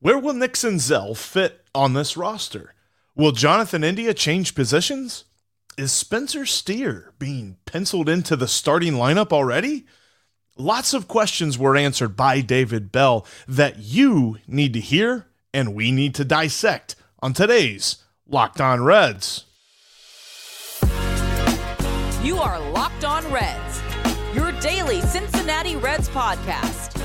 Where will Nick Senzel fit on this roster? Will Jonathan India change positions? Is Spencer Steer being penciled into the starting lineup already? Lots of questions were answered by David Bell that you need to hear and we need to dissect on today's Locked On Reds. You are Locked On Reds, your daily Cincinnati Reds podcast,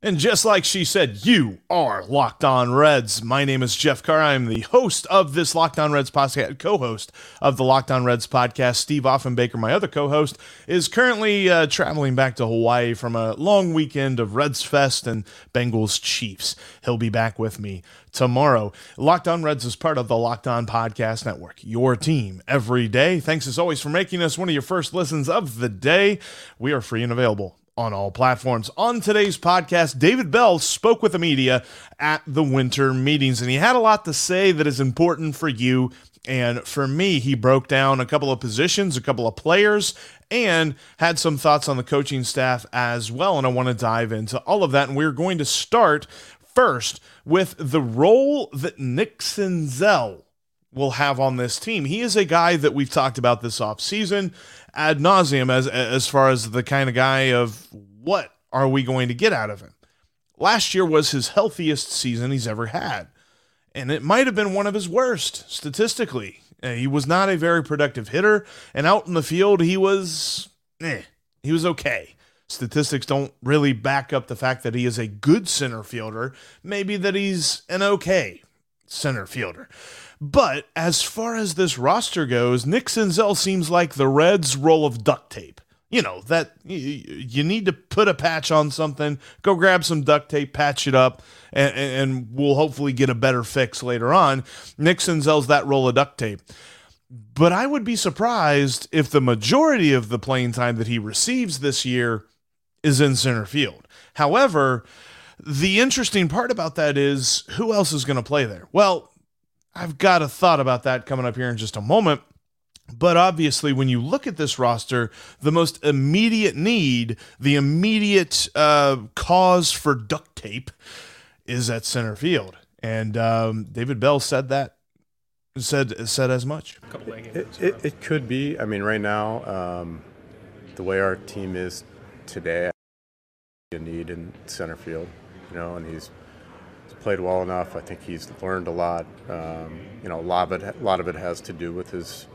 And just like she said, you are Locked On Reds. My name is Jeff Carr. I'm the host of this Locked On Reds podcast, co host of the Locked On Reds podcast. Steve Offenbaker, my other co host, is currently uh, traveling back to Hawaii from a long weekend of Reds Fest and Bengals Chiefs. He'll be back with me tomorrow. Locked On Reds is part of the Locked On Podcast Network, your team every day. Thanks as always for making us one of your first listens of the day. We are free and available on all platforms. On today's podcast, David Bell spoke with the media at the winter meetings, and he had a lot to say that is important for you. And for me, he broke down a couple of positions, a couple of players, and had some thoughts on the coaching staff as well. And I want to dive into all of that. And we're going to start first with the role that Nick Senzel will have on this team. He is a guy that we've talked about this offseason ad nauseum as as far as the kind of guy of what are we going to get out of him. Last year was his healthiest season he's ever had, and it might have been one of his worst statistically. Uh, he was not a very productive hitter, and out in the field he was, eh, he was okay. Statistics don't really back up the fact that he is a good center fielder. Maybe that he's an okay center fielder. But as far as this roster goes, Nick Senzel seems like the Reds' roll of duct tape. You know, that you need to put a patch on something, go grab some duct tape, patch it up, and, and we'll hopefully get a better fix later on. Nick Senzel's that roll of duct tape. But I would be surprised if the majority of the playing time that he receives this year is in center field. However, the interesting part about that is who else is going to play there? Well, I've got a thought about that coming up here in just a moment. But obviously, when you look at this roster, the most immediate need, the immediate uh, cause for duct tape is at center field. And um, David Bell said that, said said as much. It, it, it could be. I mean, right now, um, the way our team is today, a need in center field, you know, and he's played well enough. I think he's learned a lot. Um, you know, a lot of it, a lot of it has to do with his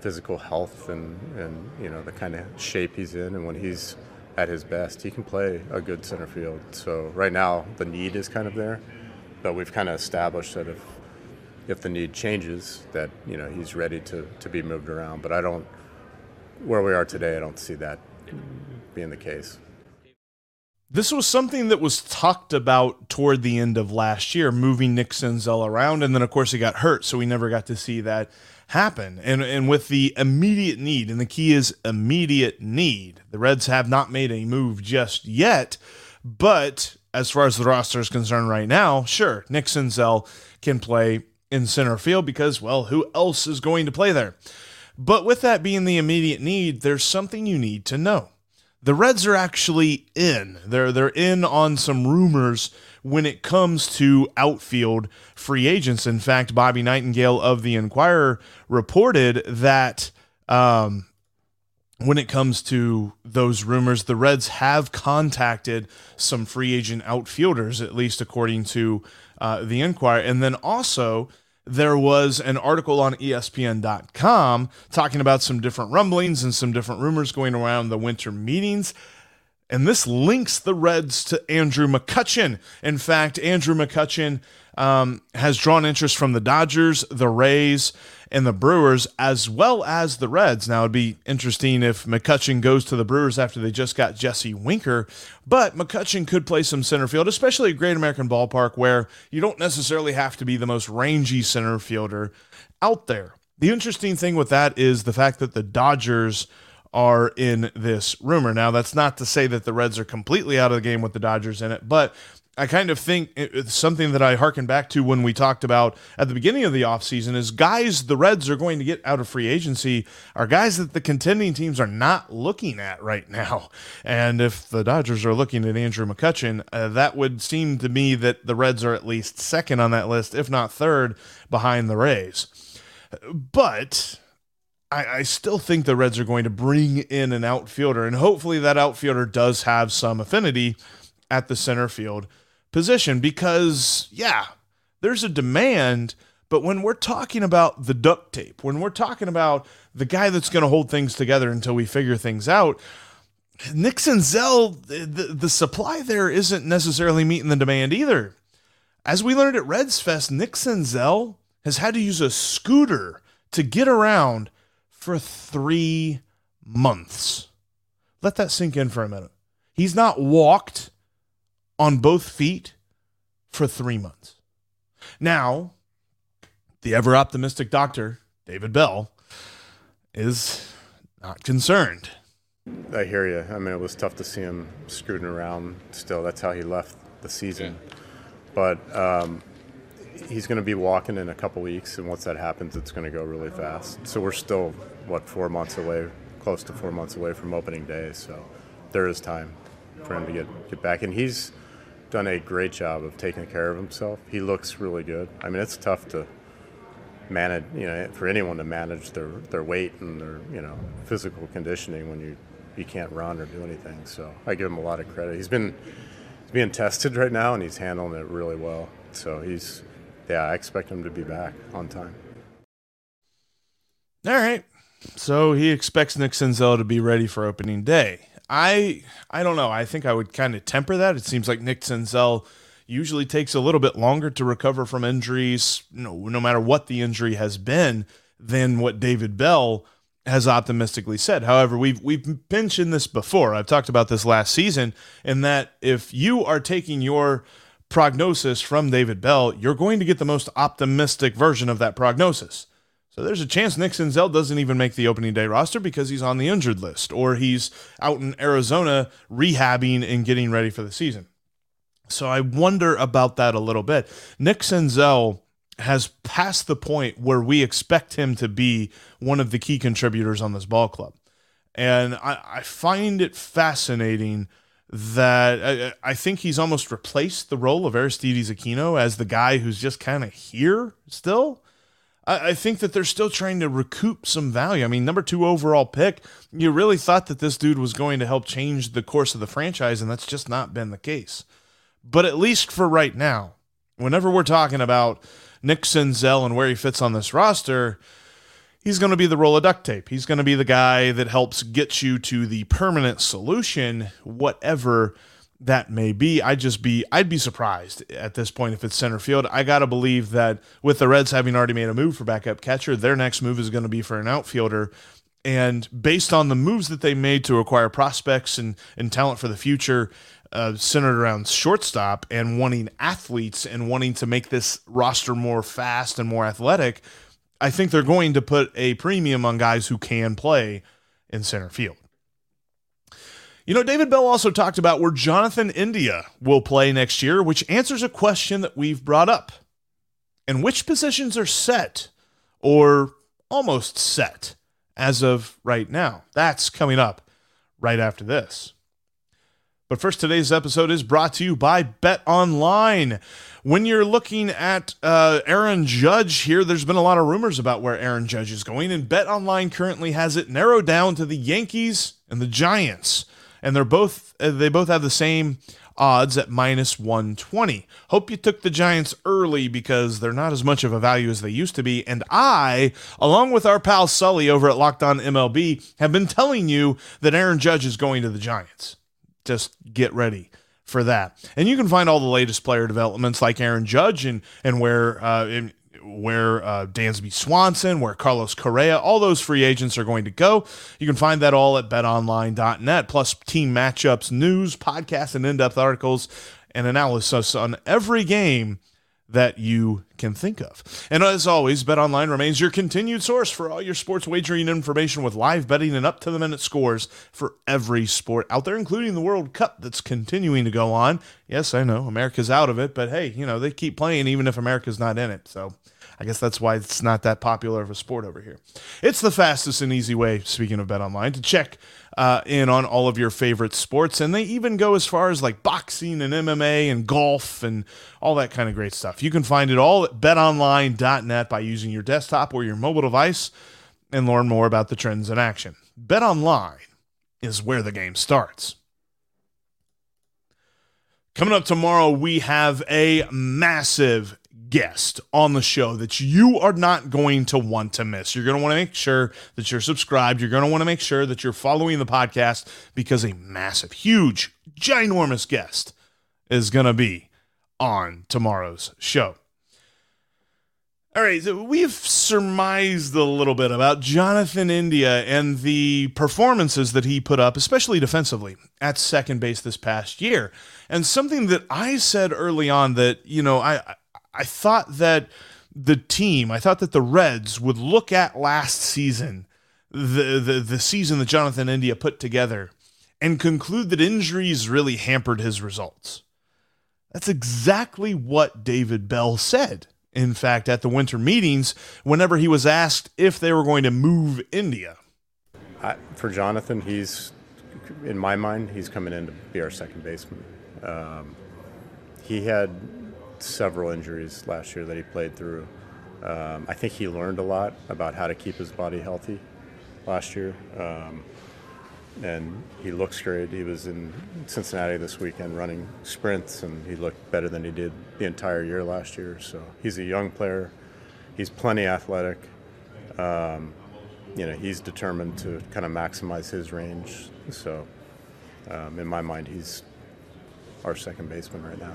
physical health and, and you know the kind of shape he's in. And when he's at his best, he can play a good center field. So right now, the need is kind of there, but we've kind of established that if if the need changes, that you know he's ready to to be moved around. But I don't. Where we are today, I don't see that being the case. This was something that was talked about toward the end of last year, moving Nick Senzel around, and then of course he got hurt, so we never got to see that happen. And and with the immediate need, and the key is immediate need. The Reds have not made a move just yet, but as far as the roster is concerned right now, sure, Nick Senzel can play in center field because well, who else is going to play there? But with that being the immediate need, there's something you need to know the Reds are actually in. They're they're in on some rumors when it comes to outfield free agents. In fact, Bobby Nightengale of the Enquirer reported that um, when it comes to those rumors, the Reds have contacted some free agent outfielders, at least according to uh, the Enquirer, and then also there was an article on ESPN.com talking about some different rumblings and some different rumors going around the winter meetings. And this links the Reds to Andrew McCutchen. In fact, Andrew McCutchen um, has drawn interest from the Dodgers, the Rays, and the Brewers, as well as the Reds. Now, it'd be interesting if McCutchen goes to the Brewers after they just got Jesse Winker, but McCutchen could play some center field, especially at Great American Ballpark, where you don't necessarily have to be the most rangy center fielder out there. The interesting thing with that is the fact that the Dodgers are in this rumor. Now, that's not to say that the Reds are completely out of the game with the Dodgers in it, but I kind of think it's something that I harken back to when we talked about at the beginning of the offseason is guys the Reds are going to get out of free agency are guys that the contending teams are not looking at right now. And if the Dodgers are looking at Andrew McCutchen, uh, that would seem to me that the Reds are at least second on that list, if not third, behind the Rays. But I, I, still think the Reds are going to bring in an outfielder, and hopefully that outfielder does have some affinity at the center field position because, yeah, there's a demand. But when we're talking about the duct tape, when we're talking about the guy that's going to hold things together until we figure things out, Nick Senzel, the, the supply there isn't necessarily meeting the demand either. As we learned at Reds Fest, Nick Senzel has had to use a scooter to get around for three months. Let that sink in for a minute. He's not walked on both feet for three months. Now, the ever optimistic doctor, David Bell, is not concerned. I hear you. I mean, it was tough to see him scooting around still. That's how he left the season. But um, he's going to be walking in a couple weeks, and once that happens, it's going to go really fast. So we're still, what, four months away, close to four months away from opening day. So there is time for him to get, get back. And he's done a great job of taking care of himself. He looks really good. I mean, it's tough to manage, you know, for anyone to manage their, their weight and their, you know, physical conditioning when you, you can't run or do anything. So I give him a lot of credit. He's been he's being tested right now and he's handling it really well. So he's, yeah, I expect him to be back on time. All right. So he expects Nick Senzel to be ready for opening day. I I don't know. I think I would kind of temper that. It seems like Nick Senzel usually takes a little bit longer to recover from injuries, no, no matter what the injury has been, than what David Bell has optimistically said. However, we've we've mentioned this before. I've talked about this last season, in that if you are taking your prognosis from David Bell, you're going to get the most optimistic version of that prognosis. So there's a chance Nick Senzel doesn't even make the opening day roster because he's on the injured list or he's out in Arizona rehabbing and getting ready for the season. So I wonder about that a little bit. Nick Senzel has passed the point where we expect him to be one of the key contributors on this ball club. And I, I find it fascinating that I, I, think he's almost replaced the role of Aristides Aquino as the guy who's just kind of here still. I, I think that they're still trying to recoup some value. I mean, number two overall pick, you really thought that this dude was going to help change the course of the franchise, and that's just not been the case. But at least for right now, whenever we're talking about Nick Senzel and where he fits on this roster, he's going to be the roll of duct tape. He's going to be the guy that helps get you to the permanent solution, whatever that may be. I'd just be I'd be surprised at this point if it's center field. I got to believe that with the Reds having already made a move for backup catcher, their next move is going to be for an outfielder. And based on the moves that they made to acquire prospects and, and talent for the future, uh, centered around shortstop and wanting athletes and wanting to make this roster more fast and more athletic, I think they're going to put a premium on guys who can play in center field. You know, David Bell also talked about where Jonathan India will play next year, which answers a question that we've brought up. And which positions are set or almost set as of right now? That's coming up right after this. But first, today's episode is brought to you by Bet Online. When you're looking at uh, Aaron Judge here, there's been a lot of rumors about where Aaron Judge is going, and Bet Online currently has it narrowed down to the Yankees and the Giants, and they're both uh, they both have the same odds at minus 120. Hope you took the Giants early because they're not as much of a value as they used to be. And I, along with our pal Sully over at Locked On MLB, have been telling you that Aaron Judge is going to the Giants just get ready for that. And you can find all the latest player developments like Aaron Judge and and where uh, where uh, Dansby Swanson, where Carlos Correa, all those free agents are going to go. You can find that all at betonline.net, plus team matchups, news, podcasts, and in depth articles and analysis on every game that you can think of. And as always, BetOnline remains your continued source for all your sports wagering information with live betting and up to the minute scores for every sport out there, including the World Cup that's continuing to go on. Yes, I know America's out of it, but hey, you know, they keep playing even if America's not in it. So I guess that's why it's not that popular of a sport over here. It's the fastest and easy way, speaking of Bet Online, to check uh, in on all of your favorite sports. And they even go as far as like boxing and MMA and golf and all that kind of great stuff. You can find it all at betonline.net by using your desktop or your mobile device and learn more about the trends in action. Bet Online is where the game starts. Coming up tomorrow, we have a massive guest on the show that you are not going to want to miss. You're going to want to make sure that you're subscribed. You're going to want to make sure that you're following the podcast because a massive, huge, ginormous guest is going to be on tomorrow's show. All right, so we've surmised a little bit about Jonathan India and the performances that he put up, especially defensively, at second base this past year. And something that I said early on that, you know, I I thought that the team, I thought that the Reds would look at last season, the, the, the season that Jonathan India put together, and conclude that injuries really hampered his results. That's exactly what David Bell said. In fact, at the winter meetings, whenever he was asked if they were going to move India. I, for Jonathan, he's, in my mind, he's coming in to be our second baseman. Um, he had several injuries last year that he played through. Um, I think he learned a lot about how to keep his body healthy last year. Um, and he looks great. He was in Cincinnati this weekend running sprints, and he looked better than he did the entire year last year. So he's a young player. He's plenty athletic. Um, you know, he's determined to kind of maximize his range. So, um, in my mind, he's our second baseman right now.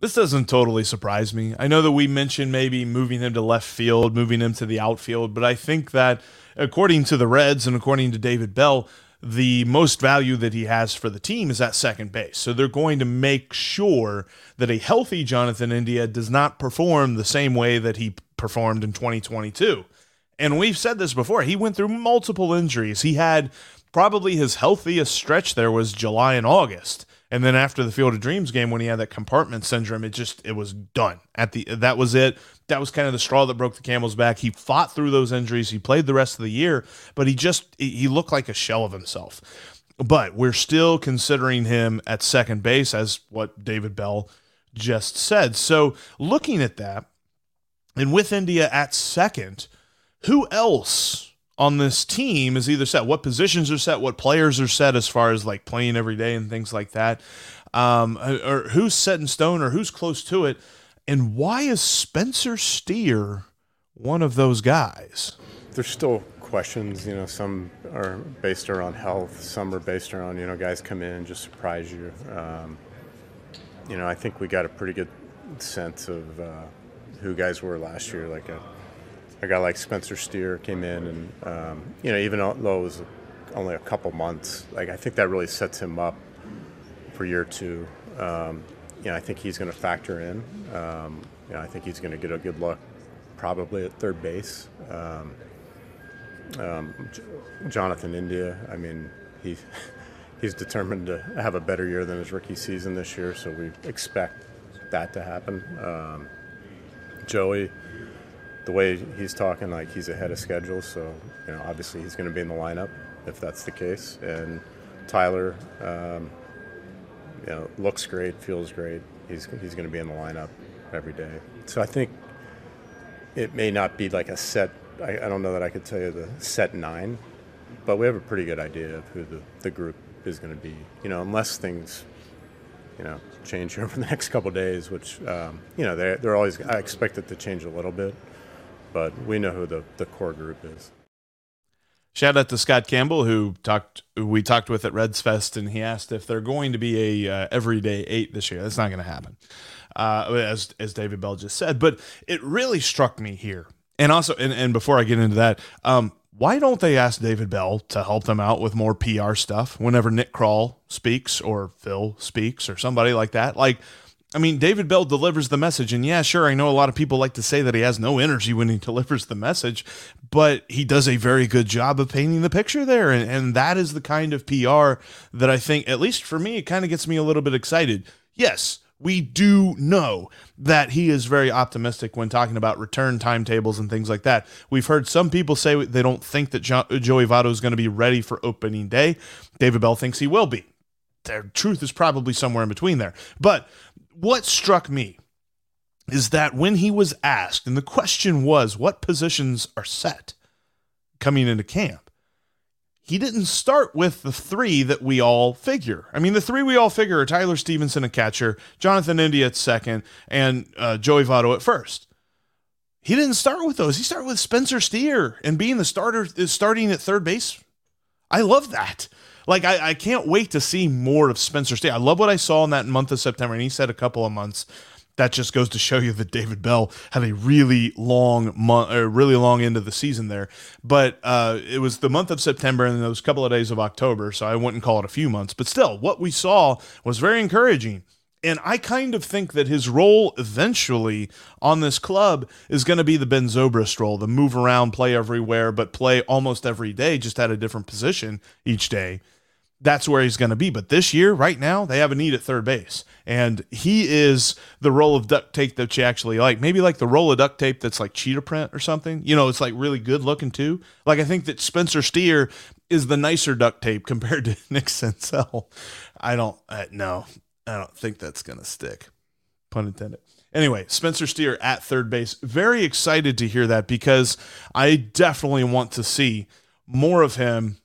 This doesn't totally surprise me. I know that we mentioned maybe moving him to left field, moving him to the outfield, but I think that according to the Reds and according to David Bell, the most value that he has for the team is at second base. So they're going to make sure that a healthy Jonathan India does not perform the same way that he performed in 2022. And we've said this before. He went through multiple injuries. He had probably his healthiest stretch there was July and August. And then after the Field of Dreams game, when he had that compartment syndrome, it just it was done. At the that was it. That was kind of the straw that broke the camel's back. He fought through those injuries. He played the rest of the year, but he just he looked like a shell of himself. But we're still considering him at second base, as what David Bell just said. So looking at that, and with India at second, who else on this team is either set, what positions are set, what players are set as far as like playing every day and things like that, um, or who's set in stone or who's close to it, and why is Spencer Steer one of those guys? There's still questions. You know, some are based around health, some are based around you know guys come in and just surprise you. Um, you know, I think we got a pretty good sense of uh, who guys were last year, like a a guy like Spencer Steer came in, and um, you know, even though it was only a couple months, like I think that really sets him up for year two. Um, you know, I think he's going to factor in. Um, you know, I think he's going to get a good look, probably at third base. Um, um, Jonathan India, I mean, he he's determined to have a better year than his rookie season this year, so we expect that to happen. Um, Joey the way he's talking, like he's ahead of schedule. So, you know, obviously he's going to be in the lineup if that's the case. And Tyler, um, you know, looks great, feels great. He's he's going to be in the lineup every day. So I think it may not be like a set. I, I don't know that I could tell you the set nine, but we have a pretty good idea of who the, the group is going to be. You know, unless things you know change here over the next couple days, which um, you know they're, they're always. I expect it to change a little bit, but we know who the, the core group is. Shout out to Scott Campbell, who talked we talked with at Reds Fest, and he asked if they're going to be a uh, everyday eight this year. That's not going to happen, uh, as as David Bell just said. But it really struck me here, and also, and, and before I get into that, um, why don't they ask David Bell to help them out with more PR stuff whenever Nick Krall speaks or Phil speaks or somebody like that? Like I mean, David Bell delivers the message. And yeah, sure, I know a lot of people like to say that he has no energy when he delivers the message, but he does a very good job of painting the picture there. And, and that is the kind of PR that I think, at least for me, it kind of gets me a little bit excited. Yes, we do know that he is very optimistic when talking about return timetables and things like that. We've heard some people say they don't think that jo- Joey Votto is going to be ready for opening day. David Bell thinks he will be. The truth is probably somewhere in between there. But what struck me is that when he was asked, and the question was, what positions are set coming into camp? he didn't start with the three that we all figure. I mean, the three we all figure are Tyler Stephenson at catcher, Jonathan India at second, and uh, Joey Votto at first. He didn't start with those. He started with Spencer Steer and being the starter starting at third base. I love that. Like I, I can't wait to see more of Spencer Steer. I love what I saw in that month of September, and he said a couple of months that just goes to show you that David Bell had a really long month, or really long end of the season there. But uh, it was the month of September and those couple of days of October, so I wouldn't call it a few months. But still, what we saw was very encouraging. And I kind of think that his role eventually on this club is going to be the Ben Zobrist role, the move around, play everywhere, but play almost every day, just at a different position each day that's where he's going to be. But this year, right now, they have a need at third base. And he is the roll of duct tape that you actually like. Maybe like the roll of duct tape that's like cheetah print or something. You know, it's like really good looking too. Like I think that Spencer Steer is the nicer duct tape compared to Nick Senzel. I don't, uh, no, I don't think that's going to stick. Pun intended. Anyway, Spencer Steer at third base. Very excited to hear that because I definitely want to see more of him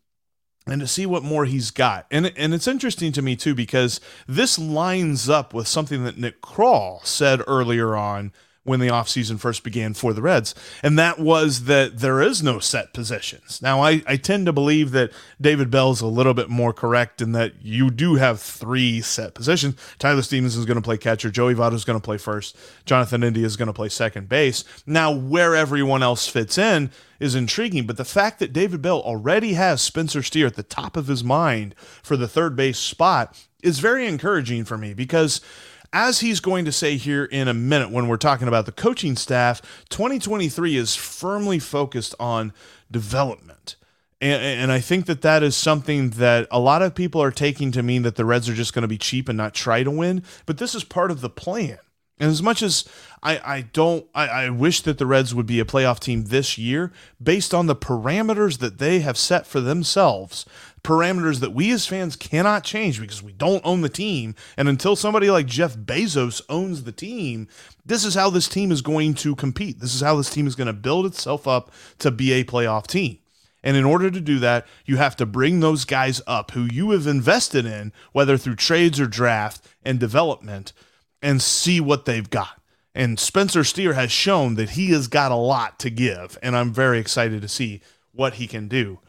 and to see what more he's got. And and it's interesting to me too because this lines up with something that Nick Krall said earlier on when the offseason first began for the Reds, and that was that there is no set positions. Now, I, I tend to believe that David Bell's a little bit more correct in that you do have three set positions. Tyler Stevens is going to play catcher, Joey Votto is going to play first, Jonathan India is going to play second base. Now, where everyone else fits in is intriguing, but the fact that David Bell already has Spencer Steer at the top of his mind for the third base spot is very encouraging for me because – as he's going to say here in a minute when we're talking about the coaching staff, 2023 is firmly focused on development. And, and, I think that that is something that a lot of people are taking to mean that the Reds are just going to be cheap and not try to win. But this is part of the plan. And as much as I, I don't, I, I wish that the Reds would be a playoff team this year based on the parameters that they have set for themselves, parameters that we as fans cannot change because we don't own the team. And until somebody like Jeff Bezos owns the team, this is how this team is going to compete. This is how this team is going to build itself up to be a playoff team. And in order to do that, you have to bring those guys up who you have invested in, whether through trades or draft and development, and see what they've got. And Spencer Steer has shown that he has got a lot to give. And I'm very excited to see what he can do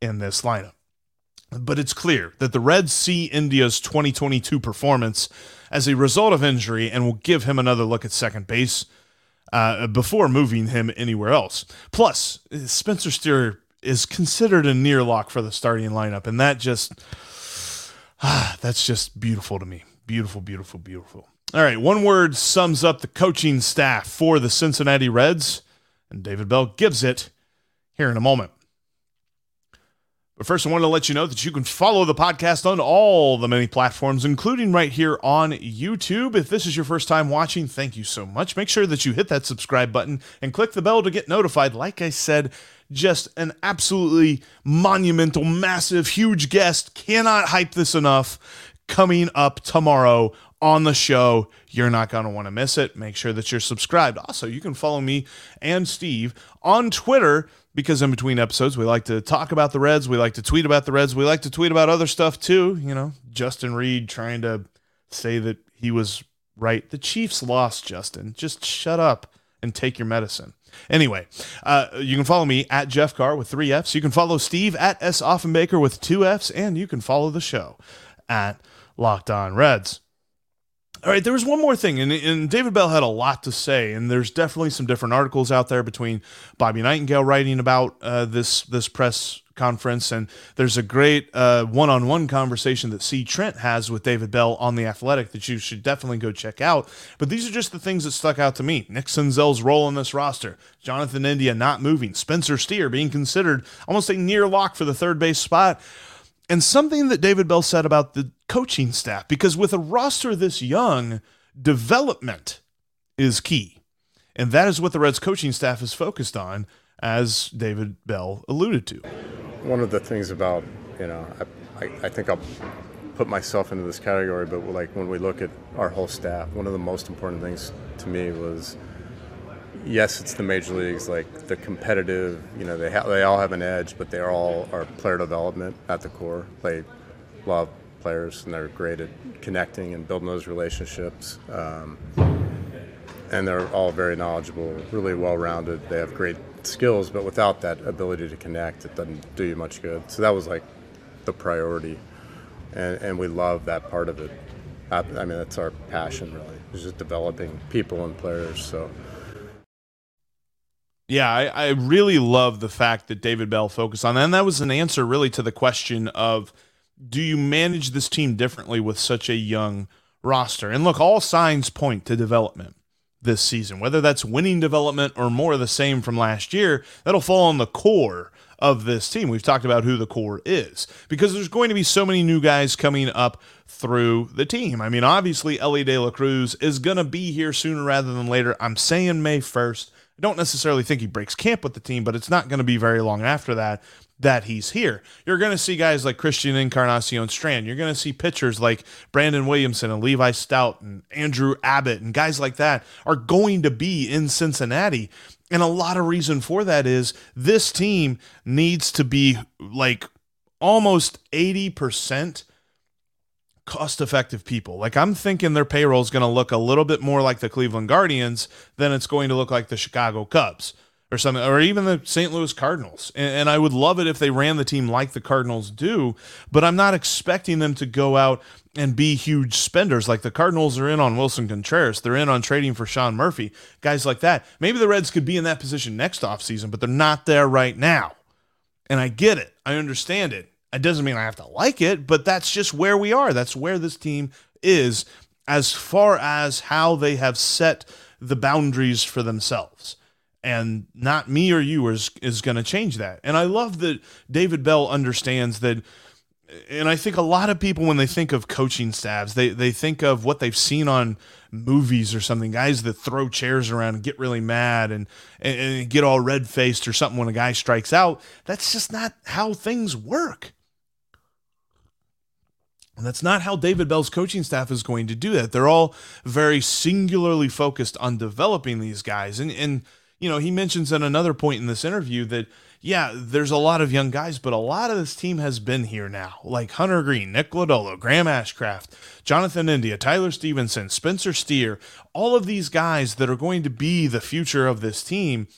in this lineup. But it's clear that the Reds see India's 2022 performance as a result of injury and will give him another look at second base uh, before moving him anywhere else. Plus, Spencer Steer is considered a near lock for the starting lineup, and that just ah, that's just beautiful to me. Beautiful, beautiful, beautiful. All right, one word sums up the coaching staff for the Cincinnati Reds, and David Bell gives it here in a moment. But first, I wanted to let you know that you can follow the podcast on all the many platforms, including right here on YouTube. If this is your first time watching, thank you so much. Make sure that you hit that subscribe button and click the bell to get notified. Like I said, just an absolutely monumental, massive, huge guest. Cannot hype this enough. Coming up tomorrow on the show. You're not going to want to miss it. Make sure that you're subscribed. Also, you can follow me and Steve on Twitter because in between episodes, we like to talk about the Reds. We like to tweet about the Reds. We like to tweet about other stuff too. You know, Justin Reed trying to say that he was right. The Chiefs lost, Justin. Just shut up and take your medicine. Anyway, uh, you can follow me at Jeff Carr with three F's. You can follow Steve at S. Offenbaker with two F's. And you can follow the show at Locked On Reds. All right, there was one more thing, and, and, David Bell had a lot to say, and there's definitely some different articles out there between Bobby Nightengale writing about uh, this this press conference, and there's a great uh, one-on-one conversation that C. Trent has with David Bell on the Athletic that you should definitely go check out. But these are just the things that stuck out to me. Nick Senzel's role in this roster, Jonathan India not moving, Spencer Steer being considered almost a near lock for the third base spot, and something that David Bell said about the coaching staff, because with a roster this young, development is key. And that is what the Reds coaching staff is focused on, as David Bell alluded to. One of the things about, you know, I, I, I think I'll put myself into this category, but like when we look at our whole staff, one of the most important things to me was yes, it's the major leagues, like the competitive, you know, they, ha- they all have an edge, but they all are player development at the core. They love players and they're great at connecting and building those relationships. Um, and they're all very knowledgeable, really well rounded. They have great skills, but without that ability to connect, it doesn't do you much good. So that was like the priority. And, and we love that part of it. I mean, that's our passion, really, is just developing people and players. So, yeah, I, I, really love the fact that David Bell focused on that. And that was an answer really to the question of do you manage this team differently with such a young roster? And look, all signs point to development this season. Whether that's winning development or more of the same from last year, that'll fall on the core of this team. We've talked about who the core is because there's going to be so many new guys coming up through the team. I mean, obviously, Elly De La Cruz is going to be here sooner rather than later. I'm saying May 1st. I don't necessarily think he breaks camp with the team, but it's not going to be very long after that that he's here. You're going to see guys like Christian Encarnacion Strand. You're going to see pitchers like Brandon Williamson and Levi Stoudt and Andrew Abbott and guys like that are going to be in Cincinnati. And a lot of reason for that is this team needs to be like almost 80% cost effective people. Like I'm thinking their payroll is going to look a little bit more like the Cleveland Guardians than it's going to look like the Chicago Cubs or something, or even the St. Louis Cardinals. And, and, I would love it if they ran the team like the Cardinals do, but I'm not expecting them to go out and be huge spenders. Like the Cardinals are in on Willson Contreras, they're in on trading for Sean Murphy, guys like that. Maybe the Reds could be in that position next offseason, but they're not there right now. And I get it, I understand it. It doesn't mean I have to like it, but that's just where we are. That's where this team is as far as how they have set the boundaries for themselves and not me or you is is going to change that. And I love that David Bell understands that and I think a lot of people when they think of coaching staffs, they they think of what they've seen on movies or something, guys that throw chairs around and get really mad and and, and get all red faced or something when a guy strikes out. That's just not how things work. And that's not how David Bell's coaching staff is going to do that. They're all very singularly focused on developing these guys. And and you know, he mentions at another point in this interview that, yeah, there's a lot of young guys, but a lot of this team has been here now, like Hunter Greene, Nick Lodolo, Graham Ashcraft, Jonathan India, Tyler Stephenson, Spencer Steer, all of these guys that are going to be the future of this team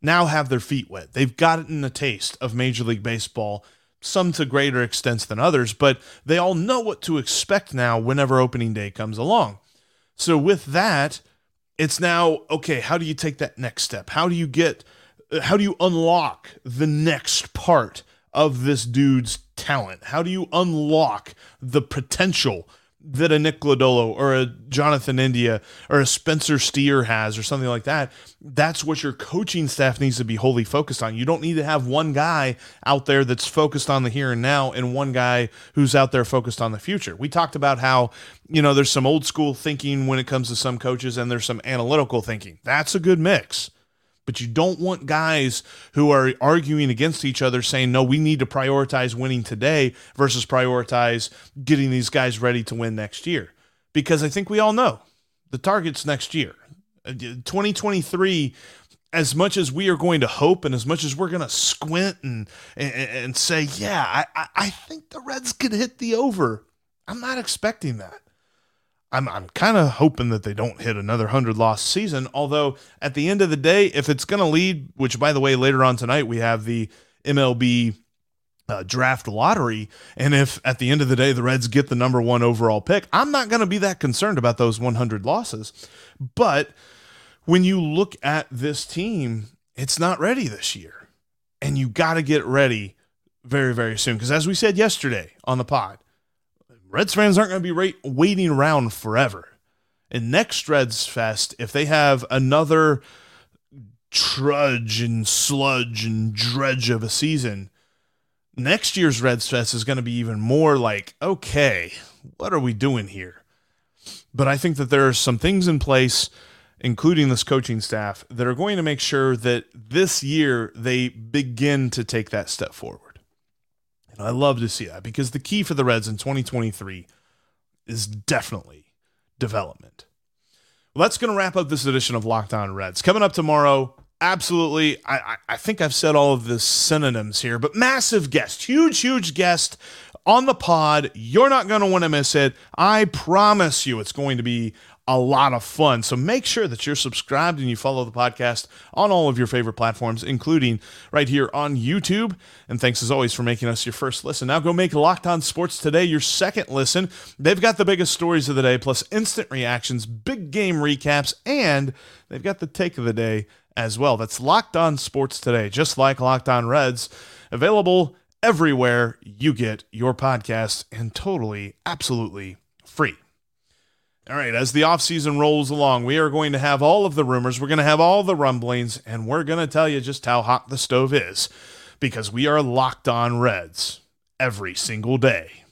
now have their feet wet. They've gotten a taste of Major League Baseball, some to greater extents than others, but they all know what to expect now whenever opening day comes along. So, with that, it's now okay how do you take that next step how do you get uh, how do you unlock the next part of this dude's talent how do you unlock the potential that a Nick Lodolo or a Jonathan India or a Spencer Steer has or something like that. That's what your coaching staff needs to be wholly focused on. You don't need to have one guy out there that's focused on the here and now and one guy who's out there focused on the future. We talked about how, you know, there's some old school thinking when it comes to some coaches and there's some analytical thinking. That's a good mix but you don't want guys who are arguing against each other saying, no, we need to prioritize winning today versus prioritize getting these guys ready to win next year. Because I think we all know the target's next year. Uh, 2023 as much as we are going to hope and as much as we're going to squint and, and, and say, yeah, I, I think the Reds could hit the over, I'm not expecting that. I'm I'm kind of hoping that they don't hit another hundred loss season. Although at the end of the day, if it's going to lead, which by the way, later on tonight we have the MLB uh, draft lottery, and if at the end of the day the Reds get the number one overall pick, I'm not going to be that concerned about those 100 losses. But when you look at this team, it's not ready this year, and you got to get ready very, very soon. Because as we said yesterday on the pod, Reds fans aren't going to be right, waiting around forever. And next Reds Fest, if they have another trudge and sludge and dredge of a season, next year's Reds Fest is going to be even more like, okay, what are we doing here? But I think that there are some things in place, including this coaching staff, that are going to make sure that this year they begin to take that step forward. And I love to see that because the key for the Reds in 2023 is definitely development. Well, that's going to wrap up this edition of Locked On Reds. Coming up tomorrow, absolutely, I, I think I've said all of the synonyms here, but massive guest, huge, huge guest on the pod. You're not going to want to miss it. I promise you it's going to be a lot of fun. So make sure that you're subscribed and you follow the podcast on all of your favorite platforms, including right here on YouTube. And thanks as always for making us your first listen. Now go make Locked On Sports Today your second listen. They've got the biggest stories of the day, plus instant reactions, big game recaps, and they've got the take of the day as well. That's Locked On Sports Today, just like Locked On Reds, available everywhere you get your podcast and totally, absolutely. All right, as the offseason rolls along, we are going to have all of the rumors, we're going to have all the rumblings, and we're going to tell you just how hot the stove is because we are locked on Reds every single day.